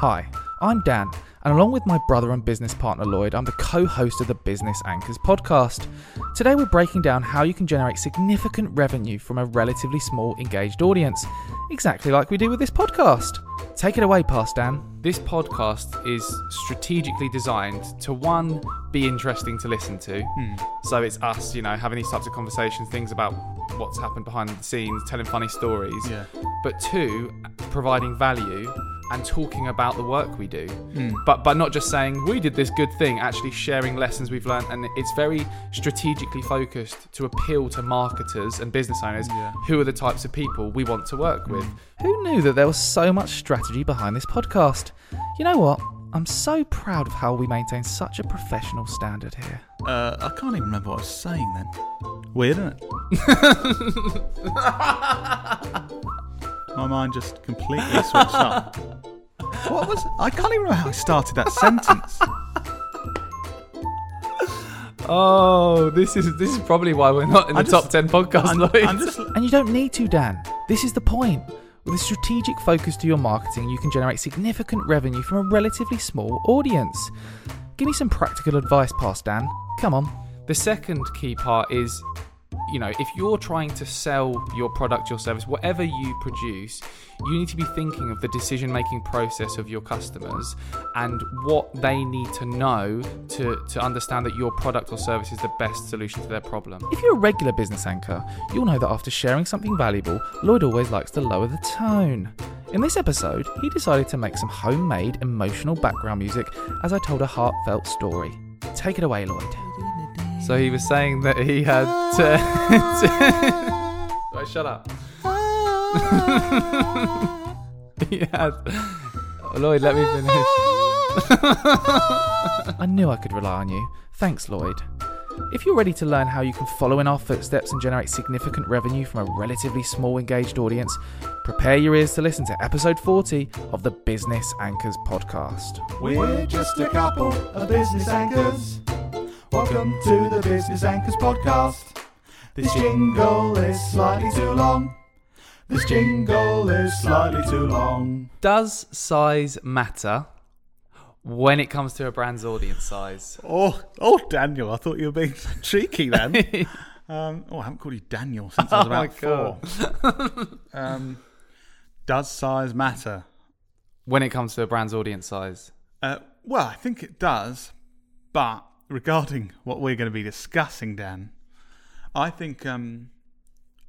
Hi, I'm Dan, and along with my brother and business partner Lloyd, I'm the co host of the Business Anchors podcast. Today, we're breaking down how you can generate significant revenue from a relatively small engaged audience, exactly like we do with this podcast. Take it away, Past Dan. This podcast is strategically designed to one, be interesting to listen to. Hmm. So it's us, you know, having these types of conversations, things about what's happened behind the scenes, telling funny stories. Yeah. But two, providing value and talking about the work we do. But but not just saying we did this good thing, actually sharing lessons we've learned and it's very strategically focused to appeal to marketers and business owners Yeah. who are the types of people we want to work with. Who knew that there was so much strategy behind this podcast? You know what? I'm so proud of how we maintain such a professional standard here. Uh, I can't even remember what I was saying then. Weird, isn't it? My mind just completely switched off. What was? I can't even remember how I started that sentence. Oh, this is this is probably why we're not in the I'm top just- ten podcast I'm, Lloyd. I'm just. And you don't need to, Dan. This is the point. With a strategic focus to your marketing, you can generate significant revenue from a relatively small audience. Give me some practical advice, past Dan. Come on. The second key part is you know, if you're trying to sell your product, your service, whatever you produce, you need to be thinking of the decision making process of your customers and what they need to know to, to understand that your product or service is the best solution to their problem. If you're a regular business anchor, you'll know that after sharing something valuable, Lloyd always likes to lower the tone. In this episode, he decided to make some homemade emotional background music as I told a heartfelt story. Take it away, Lloyd. So he was saying that he had to. right, shut up. he had. Oh, Lloyd, let me finish. I knew I could rely on you. Thanks, Lloyd. If you're ready to learn how you can follow in our footsteps and generate significant revenue from a relatively small engaged audience, prepare your ears to listen to episode 40 of the Business Anchors podcast. We're just a couple of business anchors. Welcome to the Business Anchors podcast. This jingle is slightly too long. This jingle is slightly too long. Does size matter when it comes to a brand's audience size? Oh, oh, Daniel! I thought you were being cheeky then. um, oh, I haven't called you Daniel since I was Oh my about four. um, does size matter? when it comes to a brand's audience size. Uh, well, I think it does, but regarding what we're going to be discussing, Dan, I think um,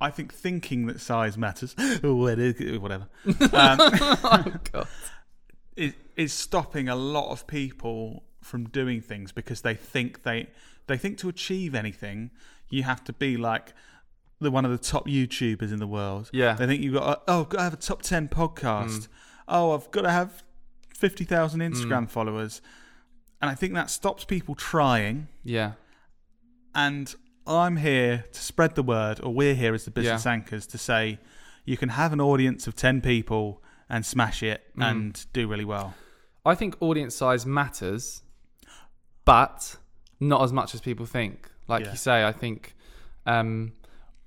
I think thinking that size matters, whatever, um, God. is, is stopping a lot of people from doing things because they think they they think to achieve anything, you have to be like the one of the top YouTubers in the world. Yeah. they think you've got oh, I've got to have a top ten podcast. Oh, I've got to have fifty thousand Instagram followers, and I think that stops people trying. Yeah. And I'm here to spread the word, or we're here as the business Yeah. anchors to say you can have an audience of 10 people and smash it Mm. and do really well. I think audience size matters, but not as much as people think. Like Yeah. you say, I think, um,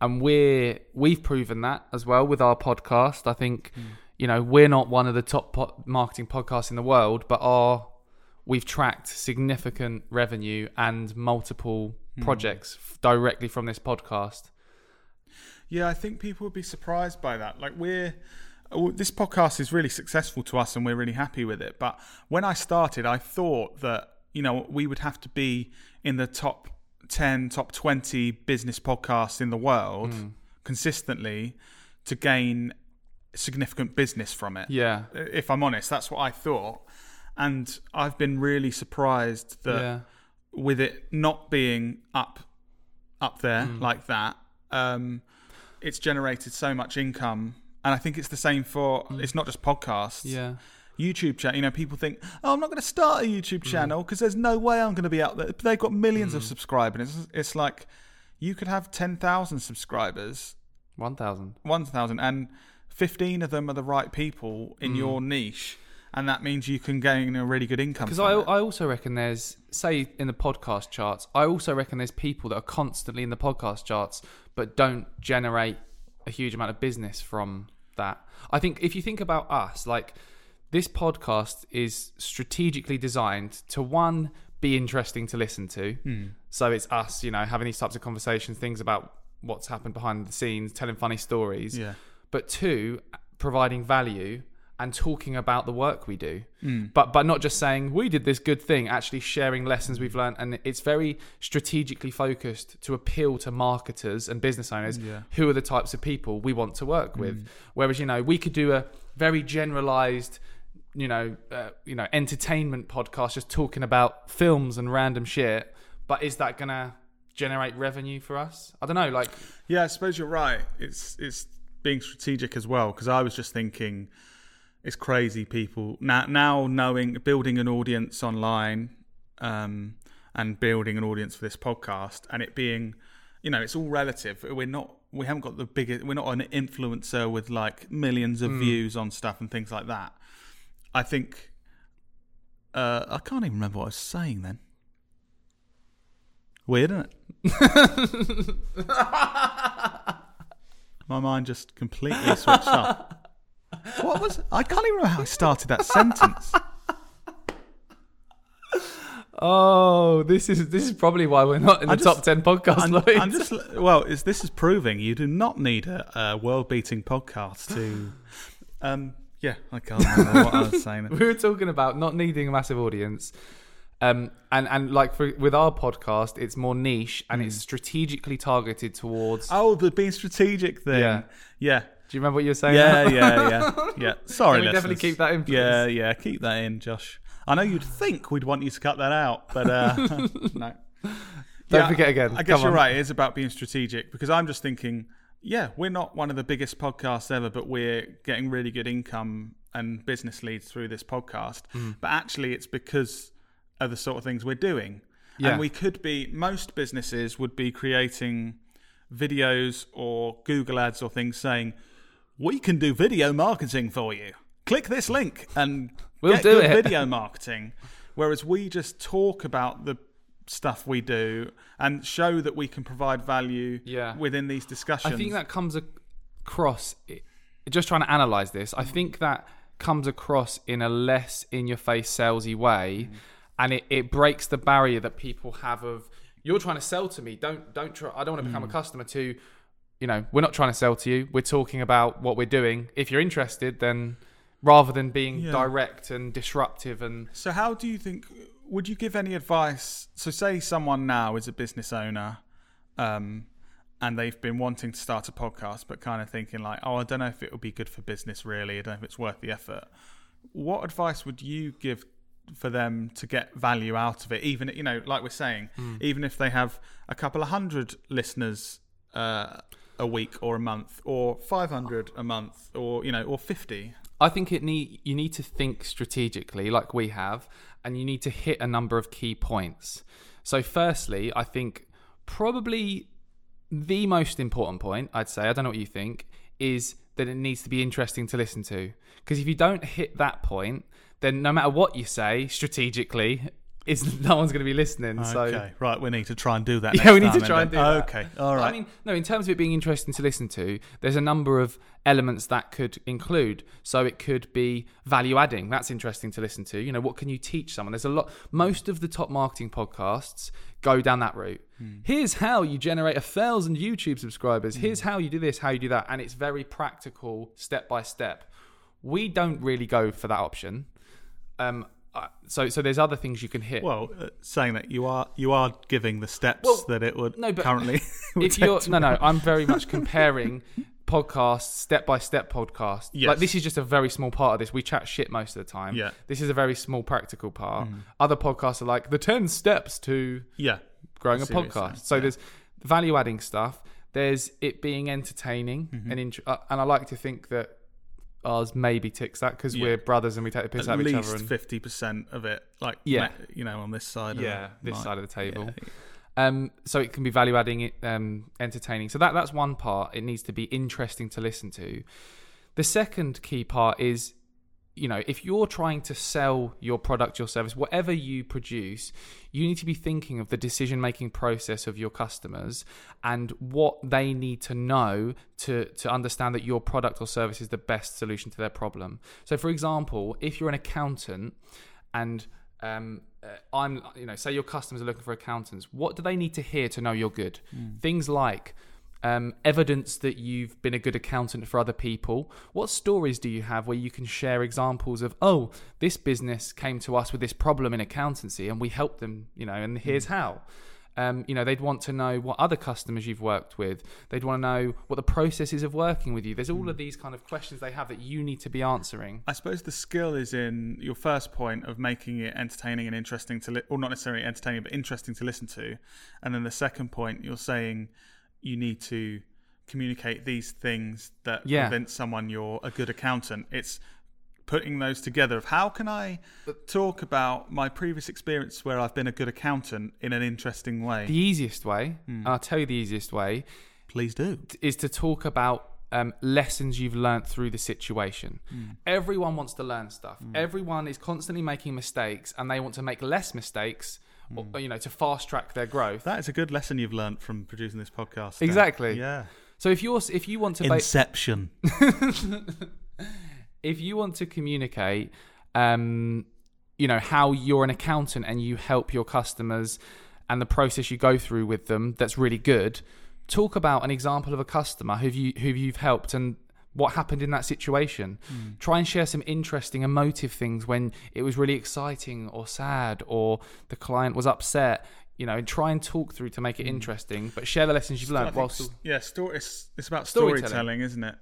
and we're we've proven that as well with our podcast. I think, you know, we're not one of the top po- marketing podcasts in the world, but our we've tracked significant revenue and multiple hmm. projects f- directly from this podcast. Yeah, I think people would be surprised by that. Like, we're. oh, This podcast is really successful to us and we're really happy with it. But when I started, I thought that, you know, we would have to be in the top 10, top 20 business podcasts in the world hmm. consistently to gain significant business from it. Yeah, if I'm honest, that's what I thought. And I've been really surprised that yeah, with it not being up up there Mm. like that, um, it's generated so much income. And I think it's the same for it's not just podcasts. Mm. yeah. YouTube channel. You know, people think, "Oh, I'm not going to start a YouTube Mm. channel because there's no way I'm going to be out there." But they've got millions of subscribers. It's, it's like you could have ten thousand subscribers, One thousand. one thousand, and fifteen of them are the right people Mm. in your niche, and that means you can gain a really good income. Because I, it. I also reckon there's, say, in the podcast charts, I also reckon there's people that are constantly in the podcast charts but don't generate a huge amount of business from that. I think if you think about us, like this podcast is strategically designed to one be interesting to listen to. Hmm. So it's us, you know, having these types of conversations, things about what's happened behind the scenes, telling funny stories. Yeah. But two, providing value and talking about the work we do. Hmm. But but not just saying we did this good thing, actually sharing lessons we've learned and it's very strategically focused to appeal to marketers and business owners Yeah. who are the types of people we want to work with. Whereas, you know, we could do a very generalized you know, uh, you know, entertainment podcast just talking about films and random shit. But is that gonna generate revenue for us? I don't know. Like, Yeah, I suppose you're right. It's it's being strategic as well because I was just thinking it's crazy people now now knowing building an audience online um, and building an audience for this podcast and it being you know it's all relative. We're not we haven't got the biggest we're not an influencer with like millions of views on stuff and things like that. I think uh, I can't even remember what I was saying then. Weird, isn't it? My mind just completely switched off. What was? I can't even remember how I started that sentence. oh, this is this is probably why we're not in the I'm just- top ten podcast. I'm, Lloyd. I'm just well. Is this is proving you do not need a, a world-beating podcast to. Um. Yeah, I can't remember what I was saying. we were talking about not needing a massive audience. Um, and, and like for, with our podcast, it's more niche and it's strategically targeted towards. Oh, the being strategic thing. Yeah. Yeah. Do you remember what you were saying? Yeah, now? yeah, yeah, yeah. Sorry, we definitely keep that in, please? Yeah, yeah, keep that in, Josh. I know you'd think we'd want you to cut that out, but uh, no. Don't forget again. I guess Come you're on. right. It is about being strategic because I'm just thinking, yeah, we're not one of the biggest podcasts ever, but we're getting really good income and business leads through this podcast. Hmm. But actually, it's because of the sort of things we're doing. Yeah. And we could be, most businesses would be creating videos or Google ads or things saying, we can do video marketing for you. Click this link and We'll get do good it." video marketing. Whereas we just talk about the stuff we do and show that we can provide value Yeah. within these discussions. I think that comes across. Just trying to analyze this, I think that comes across in a less in-your-face salesy way, Mm. and it, it breaks the barrier that people have of you're trying to sell to me. Don't don't try. I don't want to become Mm. a customer to. You know, we're not trying to sell to you. We're talking about what we're doing. If you're interested, then rather than being Yeah. direct and disruptive and So, how do you think? Would you give any advice? So, say someone now is a business owner, um, and they've been wanting to start a podcast, but kind of thinking like, "Oh, I don't know if it would be good for business. Really, I don't know if it's worth the effort." What advice would you give for them to get value out of it? Even you know, like we're saying, even if they have a couple of hundred listeners uh, a week or a month, or five hundred a month, or you know, or fifty. I think it need you need to think strategically, like we have, and you need to hit a number of key points. So, firstly, I think probably the most important point I'd say, I don't know what you think, is that it needs to be interesting to listen to. Because if you don't hit that point, then no matter what you say strategically, is no one's going to be listening. So okay, right, we need to try and do that. Yeah, we need to try and don't- that. Okay, all right. I mean, no, in terms of it being interesting to listen to, there's a number of elements that could include. So it could be value adding. That's interesting to listen to. You know, what can you teach someone? There's a lot. Most of the top marketing podcasts go down that route. Here's how you generate a thousand YouTube subscribers. Here's how you do this, how you do that. And it's very practical, step by step. We don't really go for that option. Um, uh, so, so there's other things you can hit. well, uh, saying that you are you are giving the steps Well, that it would no, but currently. would if you're no no i'm very much comparing podcasts step by step podcast Yes. like this is just a very small part of this we chat shit most of the time Yeah. this is a very small practical part other podcasts are like the 10 steps to yeah, growing a see what you're podcast so yeah. there's value adding stuff there's it being entertaining Mm-hmm. and int- uh, and i like to think that ours maybe ticks that because Yeah. we're brothers and we take the piss at out of each least other and fifty percent of it, like Yeah. you know, on this side. of yeah the this side of the table Yeah. Um, so it can be value adding, um, entertaining. So that that's one part. It needs to be interesting to listen to. The second key part is you know, if you're trying to sell your product, your service, whatever you produce, you need to be thinking of the decision making process of your customers and what they need to know to, to understand that your product or service is the best solution to their problem. So, for example, if you're an accountant and um, uh, I'm, you know, say your customers are looking for accountants, what do they need to hear to know you're good? Things like, um, evidence that you've been a good accountant for other people. What stories do you have where you can share examples of, oh, this business came to us with this problem in accountancy and we helped them, you know, and here's how. Um, you know, they'd want to know what other customers you've worked with. They'd want to know what the process is of working with you. There's all of these kind of questions they have that you need to be answering. I suppose the skill is in your first point of making it entertaining and interesting to, li- or not necessarily entertaining, but interesting to listen to. And then the second point, you're saying you need to communicate these things that Yeah. convince someone you're a good accountant. It's putting those together of how can I talk about my previous experience where I've been a good accountant in an interesting way. The easiest way, and I'll tell you the easiest way, Please do. is to talk about um, lessons you've learnt through the situation. Hmm. Everyone wants to learn stuff. Hmm. Everyone is constantly making mistakes, and they want to make less mistakes, or, you know, to fast track their growth. That is a good lesson you've learnt from producing this podcast. Exactly. Yeah. So if you're if you want to ba- Inception. if you want to communicate, um, you know how you're an accountant and you help your customers and the process you go through with them, that's really good. Talk about an example of a customer who you who you've helped and what happened in that situation. Hmm. Try and share some interesting, emotive things when it was really exciting or sad or the client was upset. You know, and try and talk through to make it hmm. interesting, but share the lessons you've learned whilst. yeah, story. It's, it's about Storytelling. storytelling. isn't it?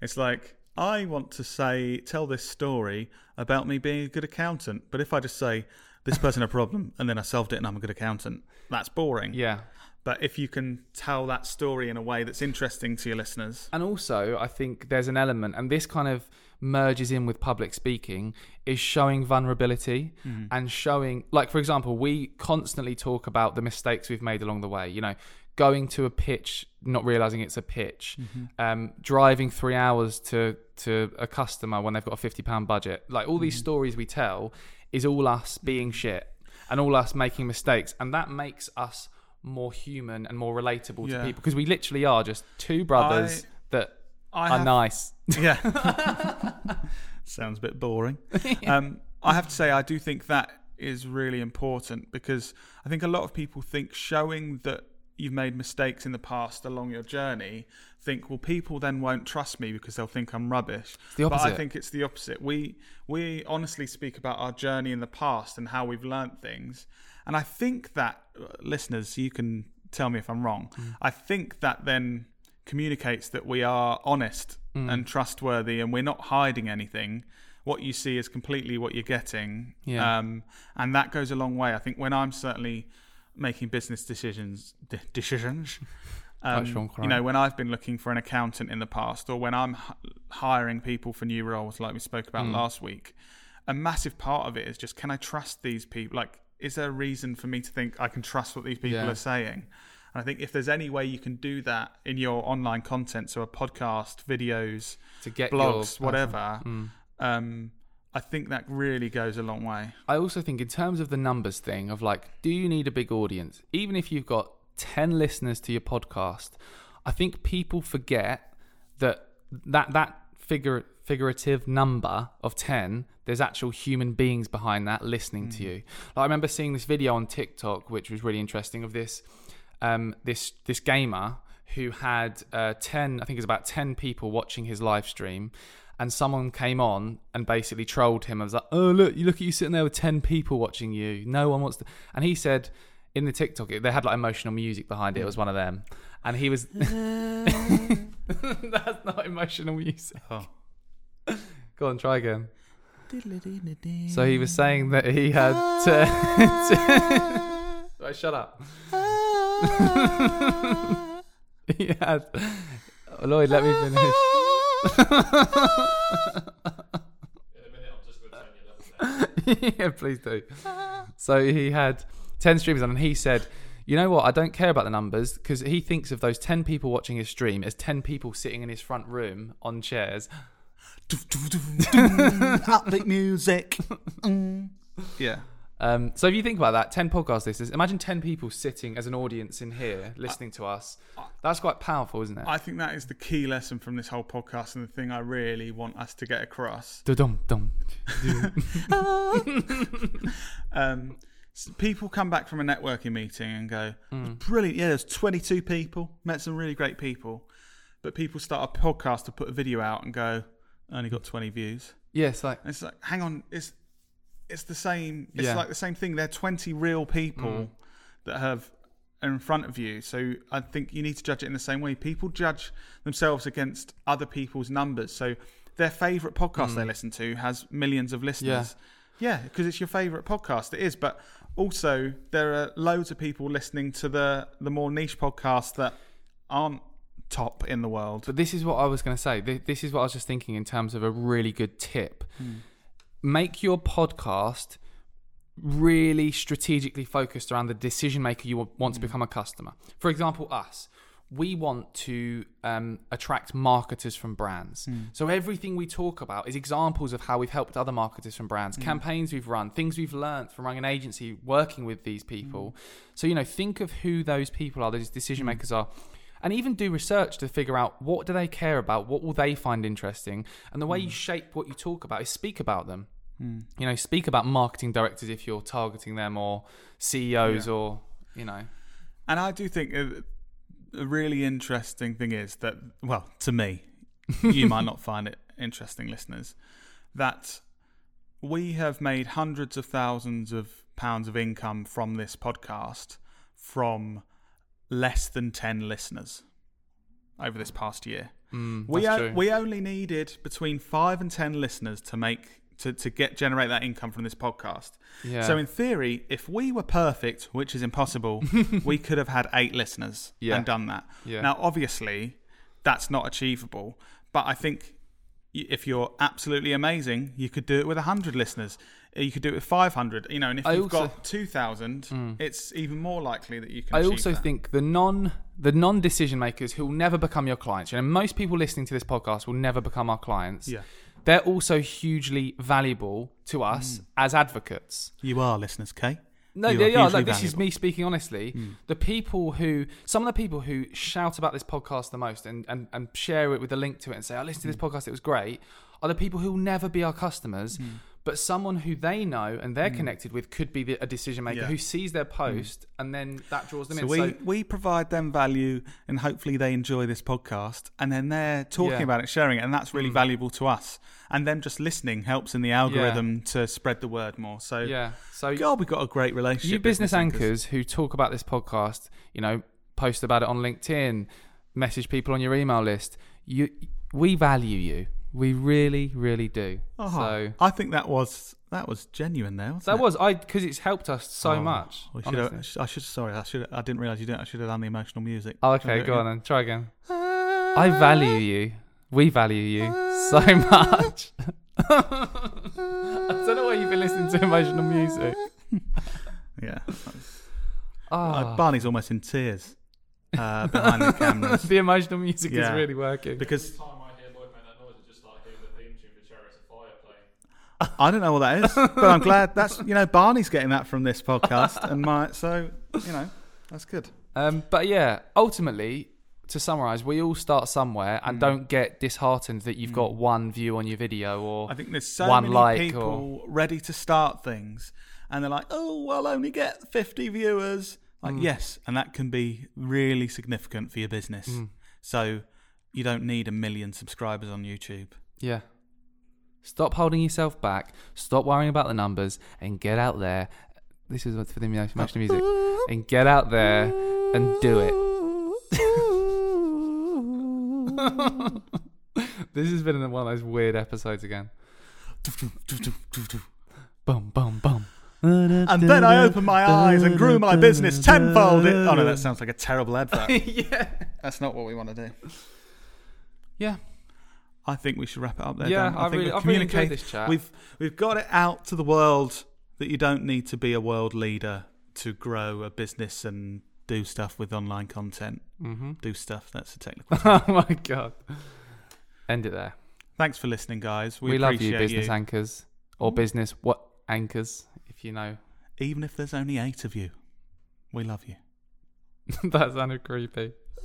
It's like I want to say, tell this story about me being a good accountant, but if I just say this person a problem and then I solved it and I'm a good accountant, that's boring. Yeah. But if you can tell that story in a way that's interesting to your listeners, And also, I think there's an element, and this kind of merges in with public speaking, is showing vulnerability mm-hmm. and showing, like, for example, we constantly talk about the mistakes we've made along the way. You know, going to a pitch, not realizing it's a pitch, mm-hmm. um, driving three hours to to a customer when they've got a fifty pound budget. Like all these mm-hmm. stories we tell is all us being shit and all us making mistakes, and that makes us more human and more relatable to people because we literally are just two brothers I- that I are have, nice. Yeah. Sounds a bit boring. um, I have to say, I do think that is really important because I think a lot of people think showing that you've made mistakes in the past along your journey think well people then won't trust me because they'll think I'm rubbish the but I think it's the opposite we we honestly speak about our journey in the past and how we've learnt things and I think that uh, listeners you can tell me if I'm wrong Mm. I think that then communicates that we are honest Mm. and trustworthy and we're not hiding anything. What you see is completely what you're getting. Yeah. Um, and that goes a long way. I think when I'm certainly making business decisions, de- decisions, um, you know, when I've been looking for an accountant in the past or when I'm h- hiring people for new roles, like we spoke about Mm. last week, a massive part of it is just can I trust these people? Like, is there a reason for me to think I can trust what these people Yeah. are saying? And I think if there's any way you can do that in your online content, so a podcast, videos, to get blogs, your whatever, Mm. um, I think that really goes a long way. I also think in terms of the numbers thing of like, do you need a big audience? Even if you've got ten listeners to your podcast, I think people forget that that that figure figurative number of ten, there's actual human beings behind that listening to you. Like, I remember seeing this video on TikTok, which was really interesting, of this um, this this gamer who had uh, ten, I think it was about ten people watching his live stream, and someone came on and basically trolled him. I was like, "Oh look, you look at you sitting there with ten people watching you. No one wants to." And he said in the TikTok, they had like emotional music behind it. It was one of them, and he was. That's not emotional music. Oh. Go on, try again. So he was saying that he had to. Ah. right, shut up. Ah. he had. Oh, Lloyd, let me finish. yeah, please do. So he had 10 streamers on, and he said, You know what? I don't care about the numbers because he thinks of those 10 people watching his stream as 10 people sitting in his front room on chairs. Upbeat music. Yeah. Um, so if you think about that, ten podcast listeners. Imagine ten people sitting as an audience in here listening to us. That's quite powerful, isn't it? I think that is the key lesson from this whole podcast and the thing I really want us to get across. Um, people come back from a networking meeting and go. Brilliant. Yeah, there's 22 people, met some really great people. But people start a podcast to put a video out and go, only got 20 views. Yes, like And it's like, hang on, it's it's the same. It's Yeah. like the same thing. They're 20 real people Mm. that have in front of you. So I think you need to judge it in the same way. People judge themselves against other people's numbers. So their favorite podcast they listen to has millions of listeners. Yeah, because it's your favorite podcast. It is, but also there are loads of people listening to the the more niche podcasts that aren't top in the world. But this is what I was going to say. This is what I was just thinking in terms of a really good tip. Hmm. Make your podcast really strategically focused around the decision maker you want to hmm. become a customer. For example, us. We want to um, attract marketers from brands. Hmm. So everything we talk about is examples of how we've helped other marketers from brands, campaigns we've run, things we've learned from running an agency, working with these people. So you know, think of who those people are, those decision makers are, and even do research to figure out what do they care about, what will they find interesting, and the way you hmm. shape what you talk about is speak about them. Hmm. You know, speak about marketing directors if you're targeting them, or CEOs, Yeah. or you know, And I do think a, a really interesting thing is that, well, to me, you might not find it interesting, listeners, that we have made hundreds of thousands of pounds of income from this podcast from less than 10 listeners over this past year. mm, We, o- we only needed between five and 10 listeners to make. To, to get generate that income from this podcast. yeah. So in theory, if we were perfect, which is impossible, we could have had eight listeners Yeah. and done that. Yeah. Now, obviously, that's not achievable. But I think if you're absolutely amazing, you could do it with hundred listeners. Uh, You could do it with five hundred. You know, and if I you've also- got two thousand, it's even more likely that you can. I also that. think the non the non decision makers who will never become your clients. You know, most people listening to this podcast will never become our clients. Yeah. They're also hugely valuable to us as advocates. you are listeners, Kay. No, they are are. Like, this is me speaking honestly. The people who, some of the people who shout about this podcast the most and, and, and share it with a link to it and say, I listened to this podcast, it was great, are the people who will never be our customers. But someone who they know and they're connected with could be the, a decision maker Yeah. who sees their post and then that draws them So in. we, so, we provide them value and hopefully they enjoy this podcast and then they're talking Yeah. about it, sharing it, and that's really Mm. valuable to us. And them just listening helps in the algorithm to spread the word more. So yeah. So God, we've got a great relationship. you business anchors. anchors who talk about this podcast, you know, post about it on LinkedIn, message people on your email list. You, we value you. We really, really do. Oh, So I think that was that was genuine there. That it? was I because it's helped us so Oh, much. We should have, I should- Sorry, I should. I didn't realize you didn't. I should have done the emotional music. Oh, okay, go on then. Try again. I value you. We value you so much. I don't know why you've been listening to emotional music. Yeah. Oh, Uh, Barney's almost in tears uh, behind the cameras the emotional music Yeah. is really working. because time I hear Lloyd make that noise, it's just like hearing the theme tune for Chariots of Fire playing. I don't know what that is, but I'm glad that's you know Barney's getting that from this podcast and my so you know that's good. Um, but yeah, ultimately, to summarize, we all start somewhere and don't get disheartened that you've got one view on your video or I think there's so One many like people ready to start things, and they're like, "Oh, I'll only get 50 viewers." Like, Mm. yes, and that can be really significant for your business. Mm. So you don't need a million subscribers on YouTube. yeah. Stop holding yourself back. Stop worrying about the numbers and get out there. This is what's for the music. And get out there and do it. this has been one of those weird episodes again. Bum bum bum. And then I opened my eyes and grew my business tenfold. It- oh no, that sounds like a terrible advert. yeah. That's not what we want to do. Yeah. I think we should wrap it up there. Yeah, Dan. I think really, we've I've really communicated- this chat. We've we've got it out to the world that you don't need to be a world leader to grow a business and do stuff with online content. mm-hmm. Do stuff. That's a technical. Oh my god. End it there. Thanks for listening, guys. We, We, love you, business anchors or business what anchors, if you know. Even if there's only eight of you, we love you. that sounded creepy.